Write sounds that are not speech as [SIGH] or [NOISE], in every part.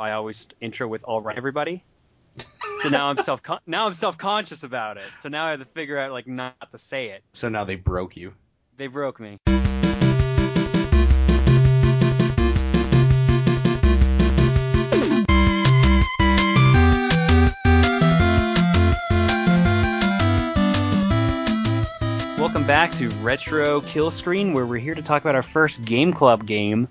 I always intro with "All right, everybody." so now I'm self [LAUGHS] now I'm self conscious about it. So now I have to figure out like not to say it. So now they broke you. They broke me. Welcome back to Retro Killscreen, where we're here to talk about our first Game Club game,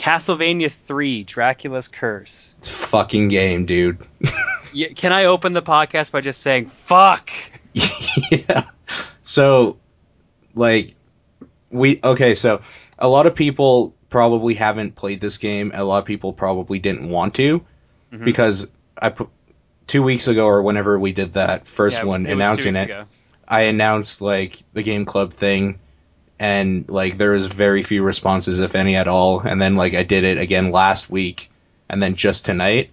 Castlevania 3 Dracula's Curse. Fucking game, dude. [LAUGHS] Yeah, can I open the podcast by just saying fuck? [LAUGHS] yeah. So, like, we okay. So, a lot of people probably haven't played this game. A lot of people probably didn't want to Mhm. because I put two weeks ago or whenever we did that first Yeah, it one it was two announcing it. ago. I announced like the game club thing and like there was very few responses if any at all and then like I did it again last week and then just tonight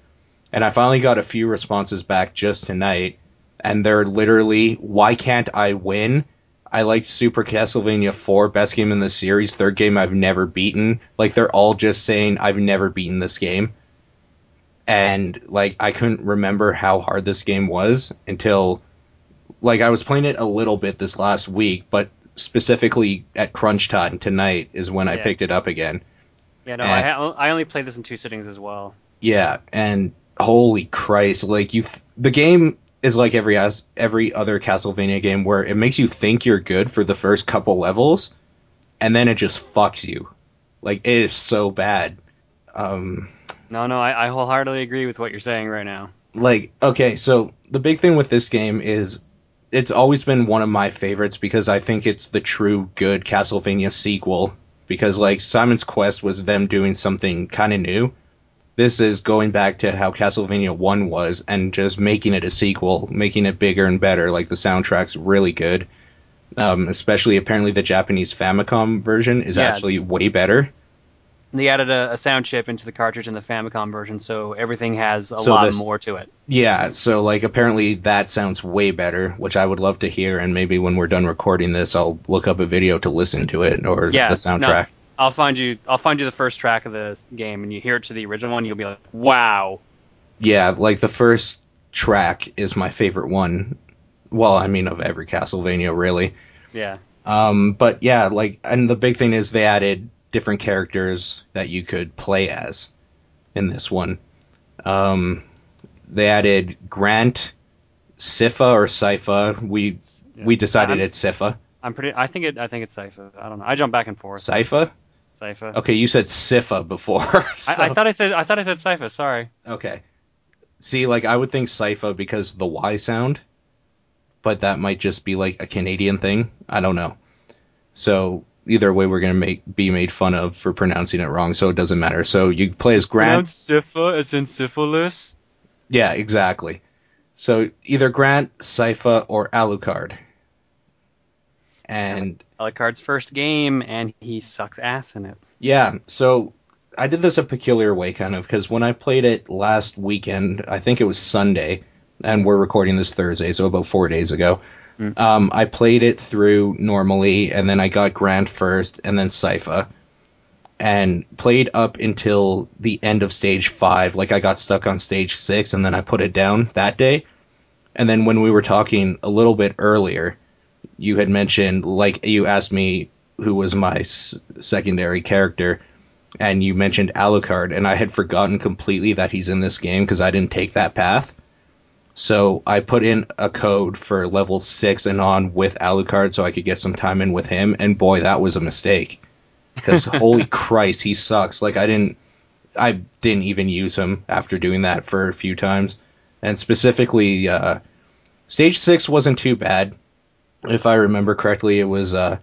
and I finally got a few responses back just tonight and they're literally why can't I win? I liked Super Castlevania 4 best game in the series, third game I've never beaten. Like they're all just saying I've never beaten this game. And like I couldn't remember how hard this game was until like I was playing it a little bit this last week, but specifically at crunch time tonight is when I picked it up again. Yeah, no, Eh. I, ha- I only played this in two sittings as well. Yeah, and holy Christ, like you, the game is like every as every other Castlevania game where it makes you think you're good for the first couple levels, and then it just fucks you. Like it is so bad. Um, No, no, I, I wholeheartedly agree with what you're saying right now. like okay so the big thing with this game is it's always been one of my favorites because i think it's the true good castlevania sequel. Because like simon's quest was them doing something kind of new. This is going back to how castlevania 1 was and just making it a sequel making it bigger and better. Like the soundtrack's really good. Um, especially apparently the japanese famicom version is Yeah. actually way better They added a, a sound chip into the cartridge in the Famicom version, so everything has a So lot this- more to it. Yeah, so like apparently that sounds way better, which I would love to hear, and maybe when we're done recording this, I'll look up a video to listen to it or Yeah, the soundtrack. I'll find you. I'll find you the first track of the game, and you hear it to the original one. You'll be like, "Wow!" Yeah, like the first track is my favorite one. Well, I mean of every Castlevania, really. Yeah, Um, but yeah, like, and the big thing is they added different characters that you could play as in this one. Um, they added Grant, Sypha or Sypha. We we decided I'm- it's Sypha. I'm pretty. I think it. I think it's Sypha. I don't know. I jump back and forth. Sypha. Sypha. Okay, you said Sypha before. [LAUGHS] I, I thought I said. I thought I said Sypha. Sorry. Okay. See, like I would think Sypha because the Y sound, but that might just be like a Canadian thing. I don't know. So either way, we're gonna make be made fun of for pronouncing it wrong, so it doesn't matter. So you play as Grant. Sypha as in syphilis. Yeah, exactly. So either Grant, Sypha, or Alucard. And Alucard's first game, and he sucks ass in it. Yeah, so I did this a peculiar way, kind of, because when I played it last weekend, I think it was Sunday, and we're recording this Thursday, so about four days ago. Um, I played it through normally, and then I got Grant first, and then Sypha, and played up until the end of stage five. Like I got stuck on stage six, and then I put it down that day. And then when we were talking a little bit earlier, you had mentioned, like, you asked me who was my s- secondary character, and you mentioned Alucard, and I had forgotten completely that he's in this game because I didn't take that path. So I put in a code for level six and on with Alucard so I could get some time in with him, and boy, that was a mistake. Because [LAUGHS] holy Christ, he sucks. Like I didn't, I didn't even use him after doing that for a few times, and specifically, uh, stage six wasn't too bad. If I remember correctly, it was uh,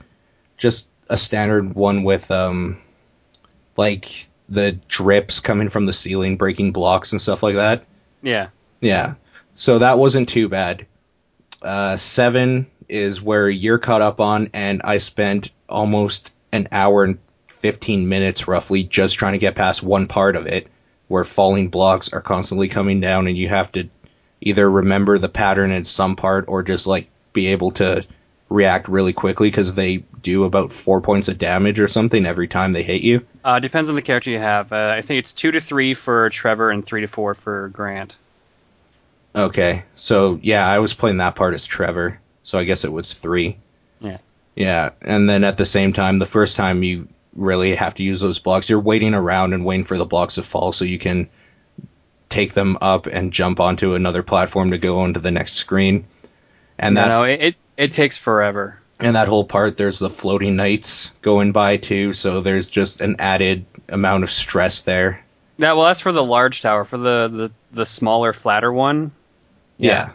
just a standard one with um, like the drips coming from the ceiling, breaking blocks and stuff like that. Yeah. Yeah. So that wasn't too bad. Uh, seven is where you're caught up on, and I spent almost an hour and 15 minutes roughly just trying to get past one part of it where falling blocks are constantly coming down and you have to either remember the pattern in some part or just like be able to react really quickly because they do about four points of damage or something every time they hit you. Uh, depends on the character you have. Uh, I think it's two to three for Trevor and three to four for Grant. Okay, so yeah, I was playing that part as Trevor, so I guess it was three. Yeah. Yeah, and then at the same time, the first time you really have to use those blocks, you're waiting around and waiting for the blocks to fall so you can take them up and jump onto another platform to go onto the next screen. And No, that no, it, it it takes forever. and that whole part, there's the floating knights going by too, so there's just an added amount of stress there. Yeah, well, that's for the large tower. For the the, the smaller, flatter one, Yeah.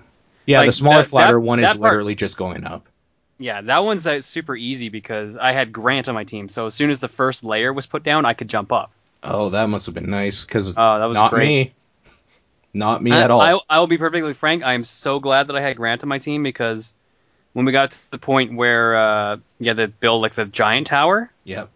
Yeah, Like, the smaller, that- flatter that- one is part- literally just going up. yeah, that one's uh, super easy because I had Grant on my team. So as soon as the first layer was put down, I could jump up. Oh, that must have been nice because Oh, that was not great. me. Not me I, at all. I, I will be perfectly frank. I am so glad that I had Grant on my team because when we got to the point where uh, you had to build like the giant tower, yep.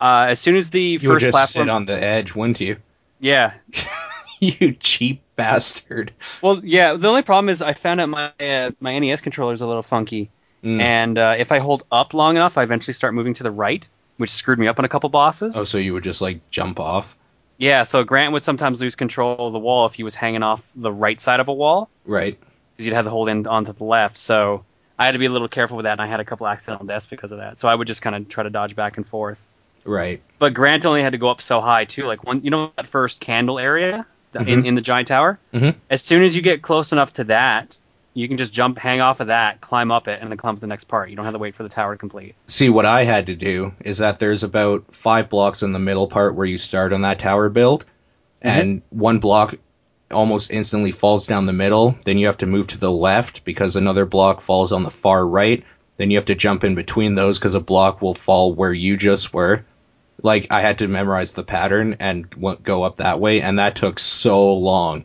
uh, as soon as the You would first just platform, sit on the edge, wouldn't you? yeah, [LAUGHS] [LAUGHS] you cheap bastard. Well, yeah. The only problem is I found out my uh, my NES controller is a little funky, Mm. and uh, if I hold up long enough, I eventually start moving to the right, which screwed me up on a couple bosses. Oh, so you would just like jump off? Yeah, so Grant would sometimes lose control of the wall if he was hanging off the right side of a wall Right. because you'd have to hold in onto the left. So I had to be a little careful with that, and I had a couple accidental deaths because of that. So I would just kind of try to dodge back and forth. Right. But Grant only had to go up so high too. Like one, you know, that first candle area in Mhm. in the giant tower. Mhm. As soon as you get close enough to that, you can just jump, hang off of that, climb up it, and then climb up the next part. You don't have to wait for the tower to complete. See, what I had to do is that there's about five blocks in the middle part where you start on that tower build, and one block almost instantly falls down the middle. Then you have to move to the left because another block falls on the far right. Then you have to jump in between those because a block will fall where you just were. Like I had to memorize the pattern and go up that way, and that took so long.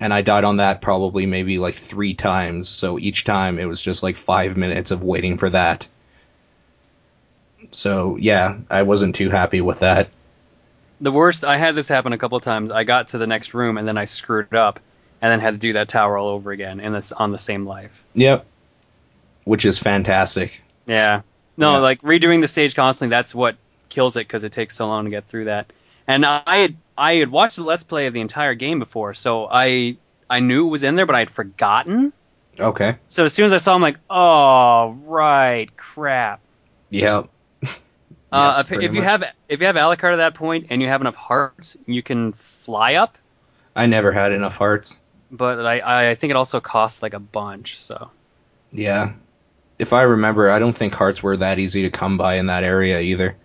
And I died on that probably maybe like three times. So each time it was just like five minutes of waiting for that. So yeah, I wasn't too happy with that. The worst, I had this happen a couple of times. I got to the next room and then I screwed it up, and then had to do that tower all over again, and this on the same life. Yep. Which is fantastic. Yeah. No, Yeah. like redoing the stage constantly. That's what kills it because it takes so long to get through that. And I had I had watched the let's play of the entire game before, so I I knew it was in there, but I had forgotten. Okay. So as soon as I saw, him, like, oh right, crap. Yep. [LAUGHS] Uh, if, if you have if you have Alucard at that point and you have enough hearts, you can fly up. I never had enough hearts. But I I think it also costs like a bunch. So Yeah. If I remember, I don't think hearts were that easy to come by in that area either.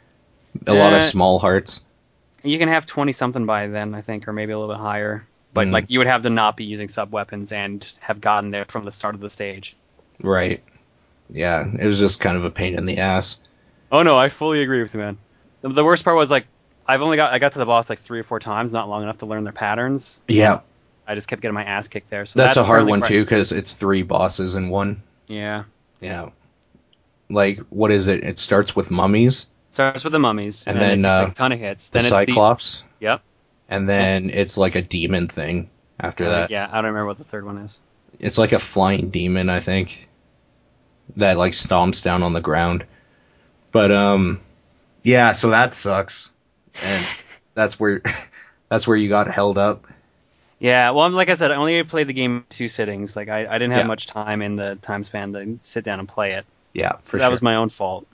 A lot of Eh. small hearts. you can have twenty something by then, I think, or maybe a little bit higher. But Mm. like you would have to not be using sub weapons and have gotten there from the start of the stage. Right. Yeah, it was just kind of a pain in the ass. Oh no, I fully agree with you, man. The, the worst part was like I've only got I got to the boss like three or four times, not long enough to learn their patterns. Yeah, I just kept getting my ass kicked there. So that's, a hard one too because it's three bosses in one. Yeah, Yeah. Like, what is it? It starts with mummies, starts with the mummies, And and, then, then, it's uh, a ton of hits. the Then it's Cyclops, the yep. and then it's like a demon thing after Uh, that. yeah, I don't remember what the third one is. It's like a flying demon, I think, that like stomps down on the ground. But um, yeah, so that sucks, and [LAUGHS] that's where [LAUGHS] that's where you got held up. Yeah, well, like I said, I only played the game two sittings. Like I, I didn't have Yeah. much time in the time span to sit down and play it. Yeah, for sure. that sure. was my own fault.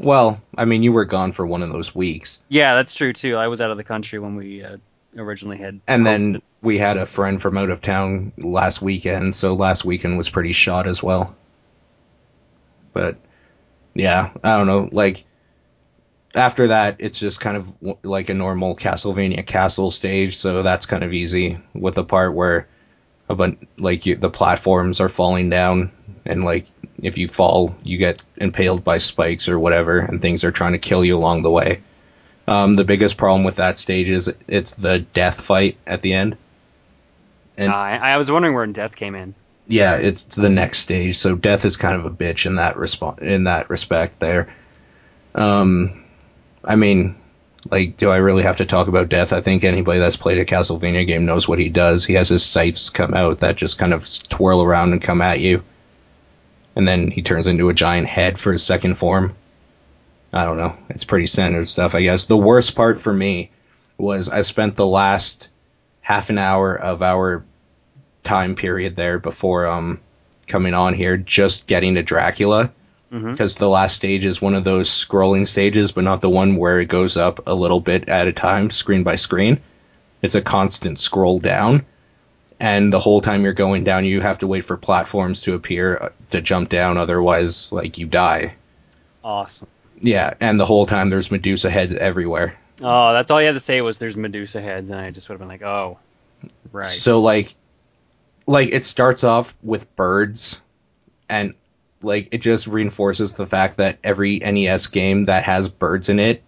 Well, I mean, you were gone for one of those weeks, Yeah, that's true too. I was out of the country when we uh, originally had. and then we had a friend from out of town last weekend, so last weekend was pretty shot as well. But yeah, I don't know, like. After that, it's just kind of like a normal Castlevania castle stage, so that's kind of easy. With the part where, a bun- like you, the platforms are falling down, and like if you fall, you get impaled by spikes or whatever, and things are trying to kill you along the way. Um, the biggest problem with that stage is it's the death fight at the end. and- I, I was wondering where Death came in. Yeah, it's the next stage. So death is kind of a bitch in that resp- in that respect. There, um, I mean, like, do I really have to talk about death? I think anybody that's played a Castlevania game knows what he does. He has his sights come out that just kind of twirl around and come at you. and then he turns into a giant head for his second form. I don't know. It's pretty standard stuff, I guess. The worst part for me was I spent the last half an hour of our time period there before um coming on here just getting to Dracula because the last stage is one of those scrolling stages, but not the one where it goes up a little bit at a time, screen by screen. It's a constant scroll down, and the whole time you're going down, you have to wait for platforms to appear uh, to jump down, otherwise, like you die. Awesome. Yeah, and the whole time there's Medusa heads everywhere. Oh, that's all you had to say was there's Medusa heads, and I just would have been like, oh, right. So like, like it starts off with birds, and like it just reinforces the fact that every NES game that has birds in it,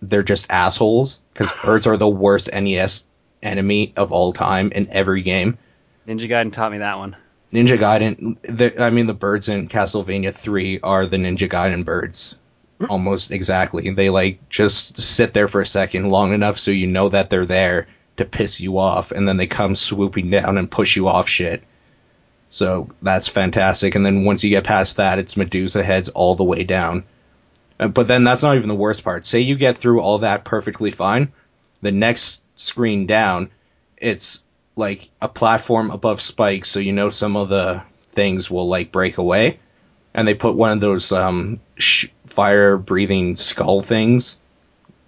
they're just assholes because [SIGHS] birds are the worst NES enemy of all time in every game. Ninja Gaiden taught me that one. Ninja Gaiden, the, I mean the birds in Castlevania 3 are the Ninja Gaiden birds. Hmm. Almost exactly. They like just sit there for a second long enough so you know that they're there to piss you off and then they come swooping down and push you off shit. So that's fantastic. And then once you get past that, it's Medusa heads all the way down. Uh, But then that's not even the worst part. Say you get through all that perfectly fine. The next screen down, it's like a platform above spikes, so you know some of the things will like break away. And they put one of those um, sh- fire breathing skull things,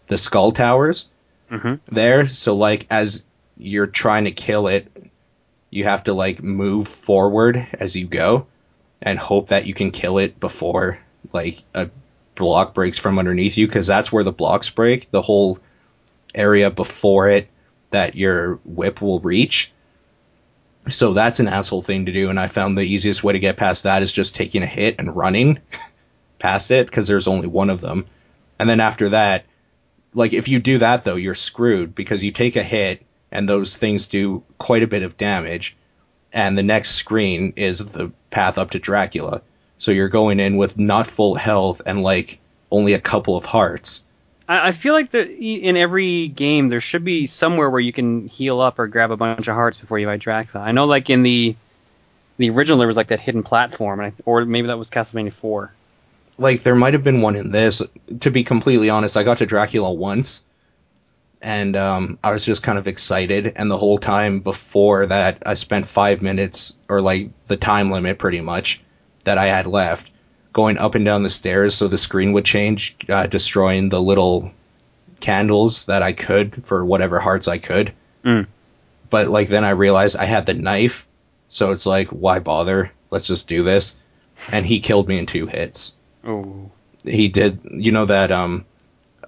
the skull towers, hmm there. So like as you're trying to kill it, you have to like move forward as you go and hope that you can kill it before like a block breaks from underneath you because that's where the blocks break. The whole area before it that your whip will reach. So that's an asshole thing to do, and I found the easiest way to get past that is just taking a hit and running [LAUGHS] past it because there's only one of them. And then after that, like if you do that though, you're screwed because you take a hit and those things do quite a bit of damage, and the next screen is the path up to Dracula. So you're going in with not full health and like only a couple of hearts. I, feel like that in every game there should be somewhere where you can heal up or grab a bunch of hearts before you fight Dracula. I know, like in the the original, there was like that hidden platform, and I, or maybe that was Castlevania Four. like there might have been one in this. To be completely honest, I got to Dracula once, and um, I was just kind of excited. And the whole time before that, I spent five minutes, or like the time limit, pretty much, that I had left, going up and down the stairs so the screen would change, uh, destroying the little candles that I could for whatever hearts I could. Mm. But like then I realized I had the knife, so it's like, why bother? Let's just do this. And he killed me in two hits Oh, he did you know that um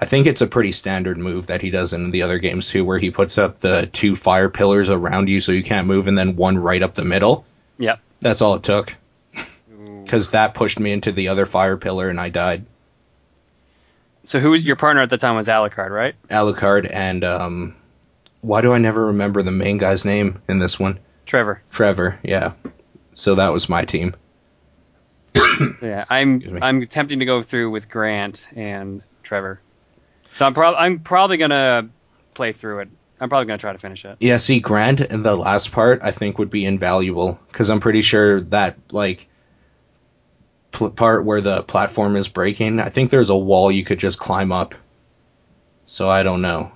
I think it's a pretty standard move that he does in the other games too where he puts up the two fire pillars around you so you can't move and then one right up the middle. yep. That's all it took cuz that pushed me into the other fire pillar and I died. So who was your partner at the time was Alucard, right? Alucard and um why do I never remember the main guy's name in this one? Trevor. Trevor, yeah. So that was my team. [COUGHS] So yeah, I'm Excuse. I'm attempting to go through with Grant and Trevor. So I'm probably I'm probably gonna play through it. I'm probably gonna try to finish it. Yeah, see, Grant in the last part I think would be invaluable because I'm pretty sure that like pl- part where the platform is breaking, I think there's a wall you could just climb up. So I don't know.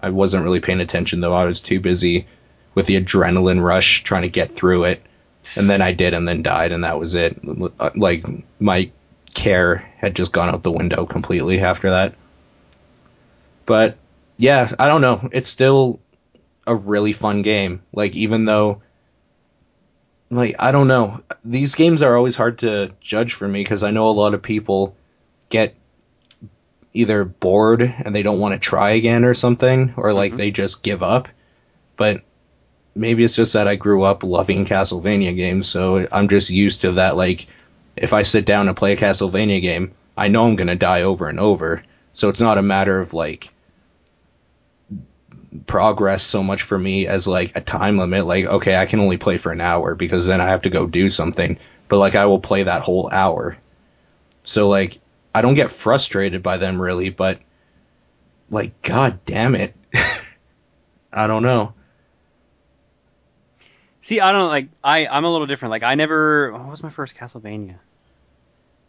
I wasn't really paying attention though. I was too busy with the adrenaline rush trying to get through it, and then I did, and then died, and that was it. Like my care had just gone out the window completely after that. But yeah, I don't know. It's still a really fun game. Like even though like I don't know, these games are always hard to judge for me because I know a lot of people get either bored and they don't want to try again or something or like Mhm. they just give up. But maybe it's just that I grew up loving Castlevania games, so I'm just used to that like if I sit down and play a Castlevania game, I know I'm going to die over and over. So it's not a matter of like progress so much for me as like a time limit. Like, okay, I can only play for an hour because then I have to go do something. But like, I will play that whole hour. So like, I don't get frustrated by them really, but like, god damn it. [LAUGHS] I don't know. See, I don't like. I I'm a little different. Like I never. What was my first Castlevania?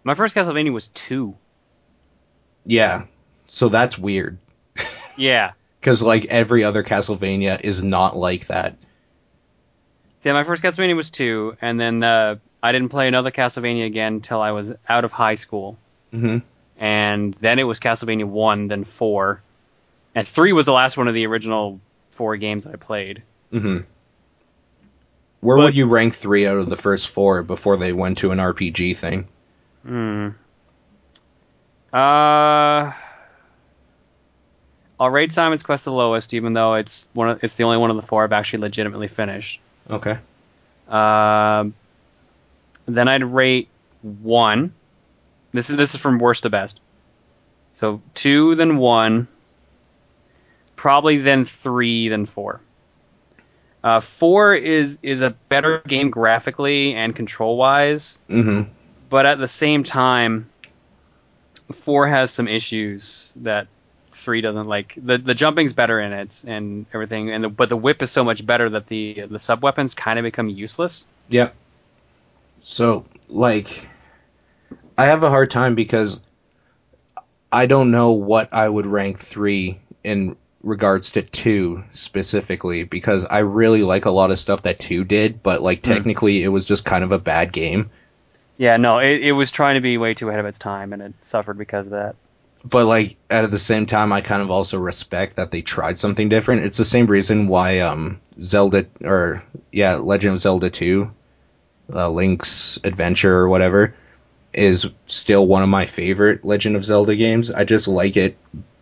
My first Castlevania was two. Yeah. So that's weird. [LAUGHS] Yeah. Because like every other Castlevania is not like that. See, my first Castlevania was two, and then uh, I didn't play another Castlevania again until I was out of high school, hmm and then it was Castlevania one, then four, and three was the last one of the original four games I played. hmm Where But- would you rank three out of the first four before they went to an RPG thing? Hmm. Uh, I'll rate Simon's Quest the lowest, even though it's one. Of, it's the only one of the four I've actually legitimately finished. Okay. Um, then I'd rate one. This is this is from worst to best. So two, then one. Probably then three, then four. Uh, four is is a better game graphically and control wise, mm-hmm. but at the same time, four has some issues that three doesn't like. the The jumping's better in it and everything, and the, but the whip is so much better that the the sub weapons kind of become useless. yeah So, like, I have a hard time because I don't know what I would rank three in regards to two specifically because I really like a lot of stuff that two did, but like hmm. technically it was just kind of a bad game. Yeah, no, it, it was trying to be way too ahead of its time, and it suffered because of that. But like at the same time, I kind of also respect that they tried something different. It's the same reason why um Zelda or yeah Legend of Zelda two, uh, Link's Adventure or whatever, is still one of my favorite Legend of Zelda games. I just like it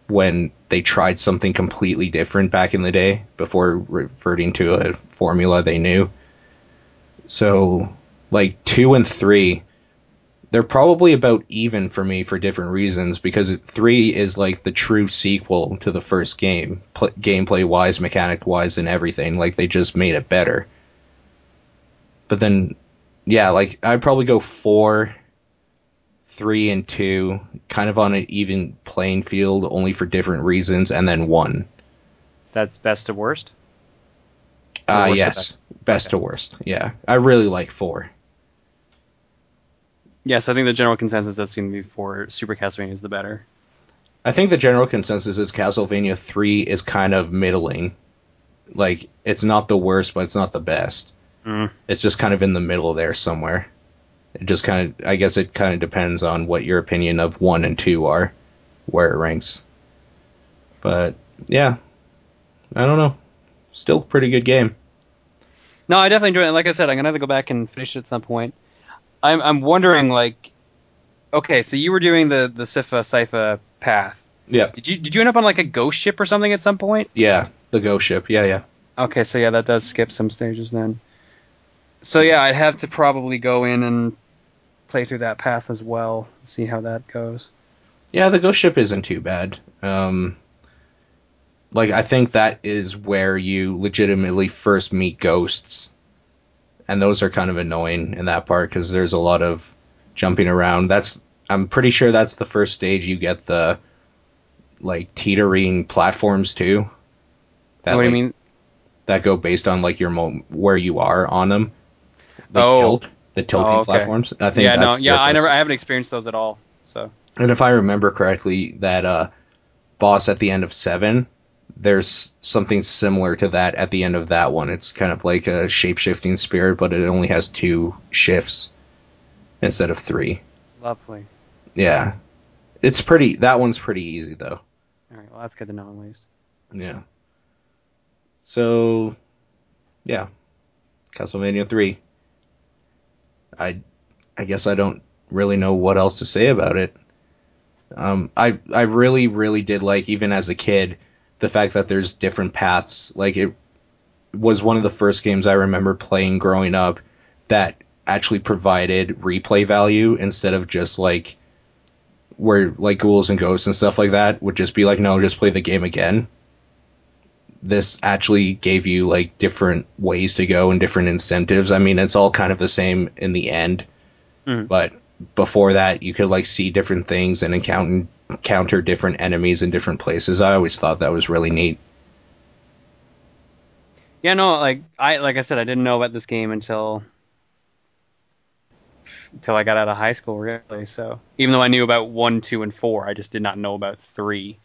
when they tried something completely different back in the day before reverting to a formula they knew. So like two and three they're probably about even for me for different reasons because three is like the true sequel to the first game, pl- gameplay wise, mechanic wise, and everything. Like they just made it better. But then, yeah, like I'd probably go four, three, and two, kind of on an even playing field, only for different reasons, and then one. That's best to worst. Or Uh, worst to yes, best? best, Okay. to worst. Yeah, I really like four. Yeah, so I think the general consensus that's going to be for Super Castlevania is the better. I think the general consensus is Castlevania 3 is kind of middling. Like, it's not the worst, but it's not the best. Mm. It's just kind of in the middle there somewhere. It just kind of, I guess it kind of depends on what your opinion of 1 and 2 are, where it ranks. But, yeah. I don't know. Still pretty good game. No, I definitely enjoy it. Like I said, I'm gonna have to go back and finish it at some point. I'm I'm wondering like, okay, so you were doing the the Sifa Sypha path. Yeah. Did you did you end up on like a ghost ship or something at some point? Yeah, the Ghost Ship. Yeah, yeah. Okay, so yeah, that does skip some stages then. So yeah, I'd have to probably go in and play through that path as well, and see how that goes. Yeah, the Ghost Ship isn't too bad. Um, like I think that is where you legitimately first meet ghosts, and those are kind of annoying in that part because there's a lot of jumping around. That's I'm pretty sure that's the first stage you get the like teetering platforms too. That, what do you mean? That go based on like your mo- where you are on them. The Oh. tilt, the tilting Oh, okay. platforms. I think Yeah, no, yeah, I never, I haven't experienced those at all. So And if I remember correctly, that uh, boss at the end of seven, there's something similar to that at the end of that one. It's kind of like a shape shifting spirit, but it only has two shifts instead of three. lovely. Yeah, it's pretty. That one's pretty easy though. All right, well that's good to know at least. Yeah. So, yeah, Castlevania three. I, I guess I don't really know what else to say about it. Um, I I really really did like even as a kid the fact that there's different paths. Like it was one of the first games I remember playing growing up that actually provided replay value instead of just like where like ghouls and ghosts and stuff like that would just be like no just play the game again this actually gave you like different ways to go and different incentives. I mean, it's all kind of the same in the end, Mhm. but before that, you could like see different things and encounter encounter different enemies in different places. I always thought that was really neat. Yeah, no, like I like I said, I didn't know about this game until until I got out of high school, really. So even though I knew about one, two, and four, I just did not know about three.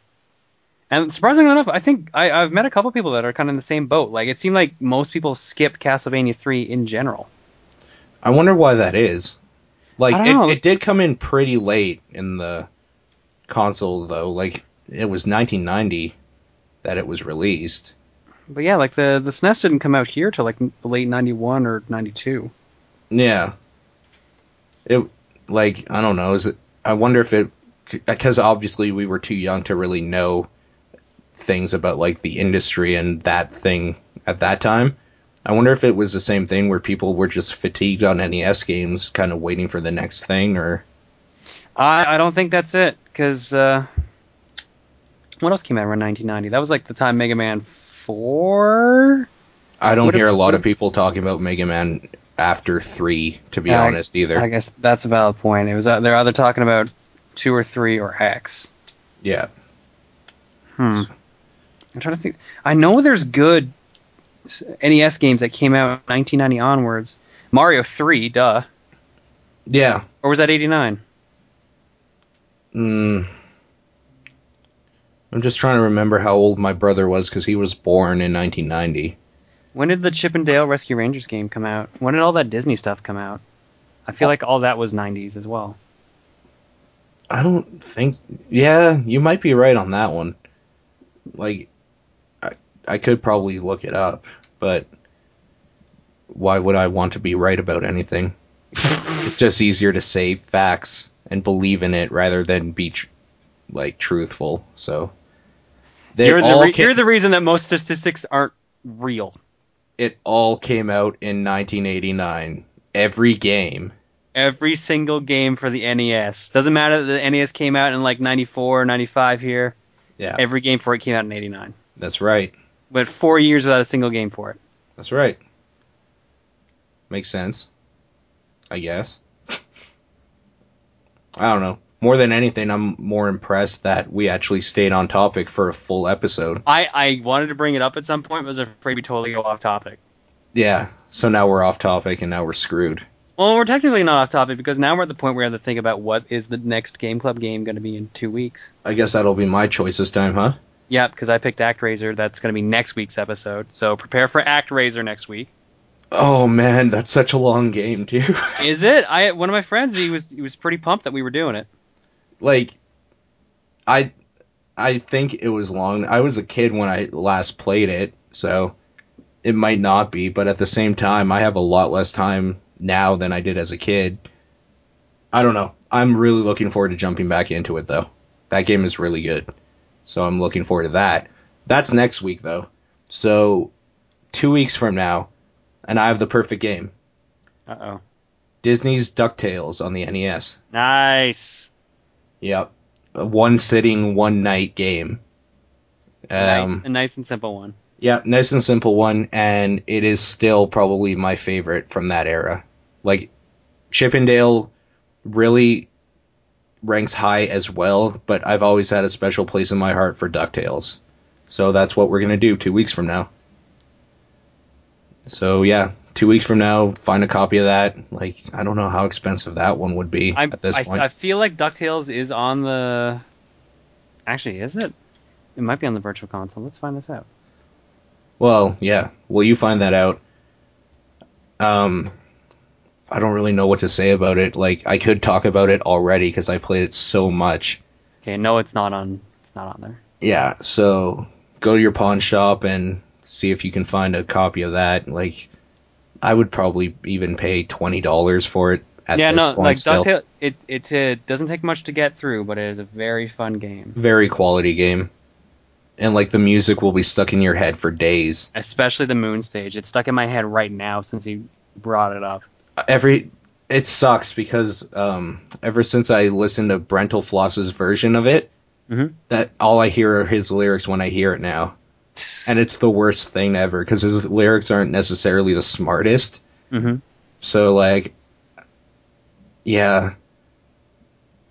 And surprisingly enough, I think I, I've met a couple people that are kind of in the same boat. Like it seemed like most people skip Castlevania three in general. I wonder why that is. Like I don't know. it, it did come in pretty late in the console though. Like it was 1990 that it was released. But yeah, like the the SNES didn't come out here till like the late ninety one or ninety two. Yeah. It like I don't know. Is it? I wonder if it because obviously we were too young to really know things about like the industry and that thing at that time. I wonder if it was the same thing where people were just fatigued on NES games, kind of waiting for the next thing, or I I don't think that's it because uh, what else came out around nineteen ninety? That was like the time Mega Man four. I don't What hear a lot of people talking about Mega Man after three, to be I- honest, either. I guess that's a valid point. It was uh, they're either talking about two or three or X. yeah. Hmm. I'm trying to think. I know there's good NES games that came out 1990 onwards. Mario 3, duh. Yeah. Or was that 89? Mm. I'm just trying to remember how old my brother was because he was born in 1990. When did the Chip and Dale Rescue Rangers game come out? When did all that Disney stuff come out? I feel like all that was 90s as well. I don't think. Yeah, you might be right on that one. Like, I could probably look it up, but why would I want to be right about anything? [LAUGHS] it's just easier to say facts and believe in it rather than be tr- like truthful. So they You're the, re- ca- you're the reason that most statistics aren't real. it all came out in 1989. Every game. Every single game for the NES. Doesn't matter that the NES came out in like 94 95 here. Yeah, Every game for it came out in 89. that's right. Went four years without a single game for it. That's right. Makes sense. I guess. [LAUGHS] I don't know. More than anything, I'm more impressed that we actually stayed on topic for a full episode. I, I wanted to bring it up at some point, but was afraid we totally go off topic. Yeah, so now we're off topic and now we're screwed. Well, we're technically not off topic because now we're at the point where we have to think about what is the next Game Club game going to be in two weeks. I guess that'll be my choice this time, huh? Yep, because I picked ActRaiser. That's going to be next week's episode. So prepare for ActRaiser next week. Oh man, that's such a long game, too. [LAUGHS] Is it? I one of my friends he was he was pretty pumped that we were doing it. like I I think it was long. I was a kid when I last played it, so it might not be, but at the same time I have a lot less time now than I did as a kid. I don't know. I'm really looking forward to jumping back into it though. That game is really good. So I'm looking forward to that. That's next week though. So 2 weeks from now and I have the perfect game. Uh oh. Disney's DuckTales on the NES. Nice. Yep. A one sitting, one night game. nice. Um, A nice and simple one. yeah, nice and simple one, and it is still probably my favorite from that era. Like, Chip 'n Dale really ranks high as well, but I've always had a special place in my heart for DuckTales. So that's what we're going to do two weeks from now. So yeah, two weeks from now, find a copy of that. Like, I don't know how expensive that one would be I, at this I, point. I feel like DuckTales is on the. Actually, is it? It might be on the Virtual Console. Let's find this out. Well, yeah. Will you find that out. Um, I don't really know what to say about it. Like, I could talk about it already because I played it so much. Okay, no, it's not on. It's not on there. Yeah, so go to your pawn shop and see if you can find a copy of that. Like, I would probably even pay twenty dollars for it. At yeah, this no, like. DuckTales. It it uh, doesn't take much to get through, but it is a very fun game, Very quality game, and like the music will be stuck in your head for days. especially the Moon stage. It's stuck in my head right now since you brought it up. Every it sucks because um, ever since I listened to Brentalfloss's version of it, Mhm. that all I hear are his lyrics when I hear it now, and it's the worst thing ever because his lyrics aren't necessarily the smartest. hmm So like, yeah,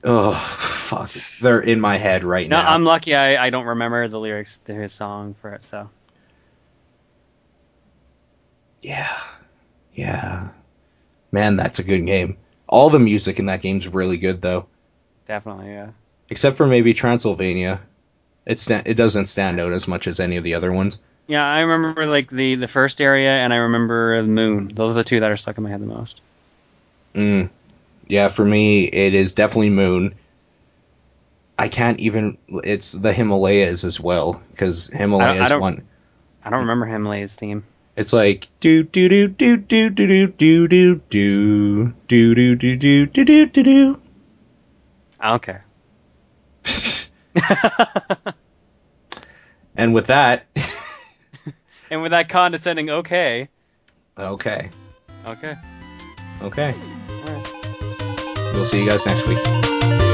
oh fuck, they're in my head right No, now. I'm lucky. I, I don't remember the lyrics to his song for it. So Yeah. Yeah. Man, that's a good game. All the music in that game's really good though. Definitely, yeah. Except for maybe Transylvania. It sta- it doesn't stand out as much as any of the other ones. Yeah, I remember like the the first area, and I remember the moon. Those are the two that are stuck in my head the most. Mm. Yeah, for me, it is definitely Moon. I can't even. It's the Himalayas as well because Himalayas don't- one. I don't remember Himalayas theme. It's like do do do do do do do do do do do do do do do do do do. I don't care. And with that, and with that condescending okay, okay, okay. okay, we'll see you guys next week.